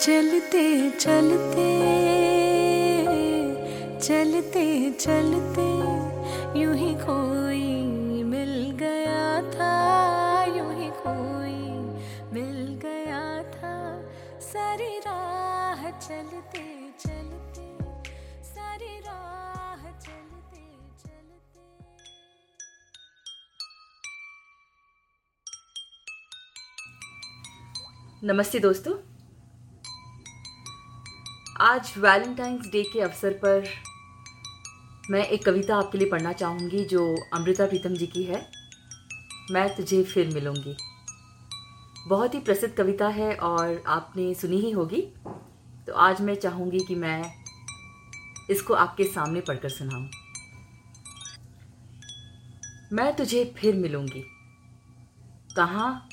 चलते चलते चलते चलते, यूँ ही कोई मिल गया था, यूँ ही कोई मिल गया था। सारी राह चलते चलते, सारी राह चलते चलते। नमस्ते दोस्तों। आज वैलेंटाइंस डे के अवसर पर मैं एक कविता आपके लिए पढ़ना चाहूँगी जो अमृता प्रीतम जी की है। मैं तुझे फिर मिलूँगी। बहुत ही प्रसिद्ध कविता है और आपने सुनी ही होगी। तो आज मैं चाहूँगी कि मैं इसको आपके सामने पढ़कर सुनाऊँ। मैं तुझे फिर मिलूँगी। कहाँ,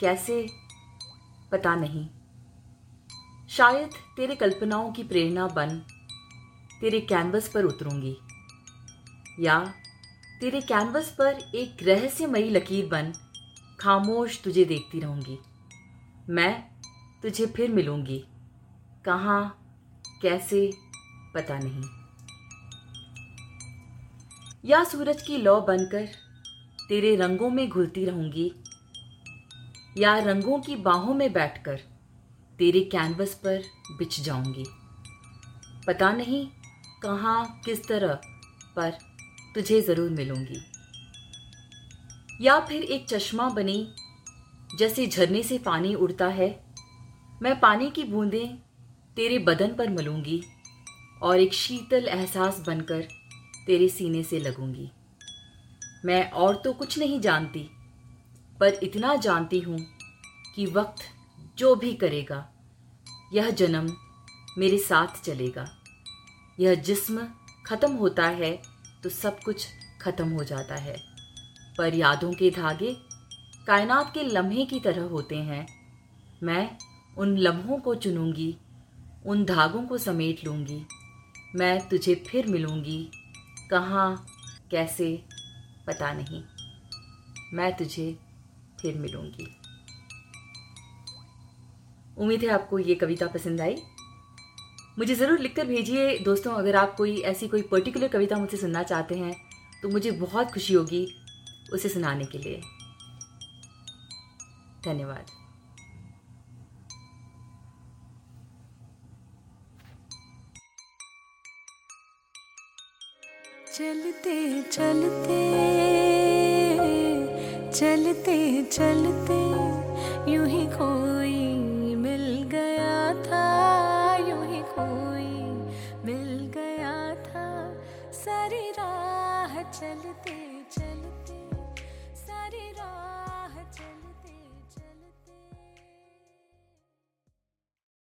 कैसे, पता नहीं। शायद तेरे कल्पनाओं की प्रेरणा बन, तेरे कैनवस पर उतरूँगी। या तेरे कैनवस पर एक रहस्यमयी लकीर बन, खामोश तुझे देखती रहूँगी। मैं तुझे फिर मिलूँगी। कहाँ, कैसे, पता नहीं। या सूरज की लौ बनकर तेरे रंगों में घुलती रहूँगी, या रंगों की बाहों में बैठकर तेरे कैनवस पर बिछ जाऊँगी। पता नहीं कहाँ, किस तरह, पर तुझे ज़रूर मिलूँगी। या फिर एक चश्मा बनी, जैसे झरने से पानी उड़ता है, मैं पानी की बूंदें तेरे बदन पर मलूँगी और एक शीतल एहसास बनकर तेरे सीने से लगूँगी। मैं और तो कुछ नहीं जानती, पर इतना जानती हूँ कि वक्त जो भी करेगा यह जन्म मेरे साथ चलेगा। यह जिस्म ख़त्म होता है तो सब कुछ ख़त्म हो जाता है। पर यादों के धागे कायनात के लम्हे की तरह होते हैं। मैं उन लम्हों को चुनूँगी, उन धागों को समेट लूँगी। मैं तुझे फिर मिलूँगी। कहाँ, कैसे, पता नहीं। मैं तुझे फिर मिलूँगी। उम्मीद है आपको ये कविता पसंद आई। मुझे ज़रूर लिखकर भेजिए दोस्तों, अगर आप कोई ऐसी कोई पर्टिकुलर कविता मुझसे सुनना चाहते हैं तो मुझे बहुत खुशी होगी उसे सुनाने के लिए। धन्यवाद। चलते चलते चलते चलते। सारी राह चलते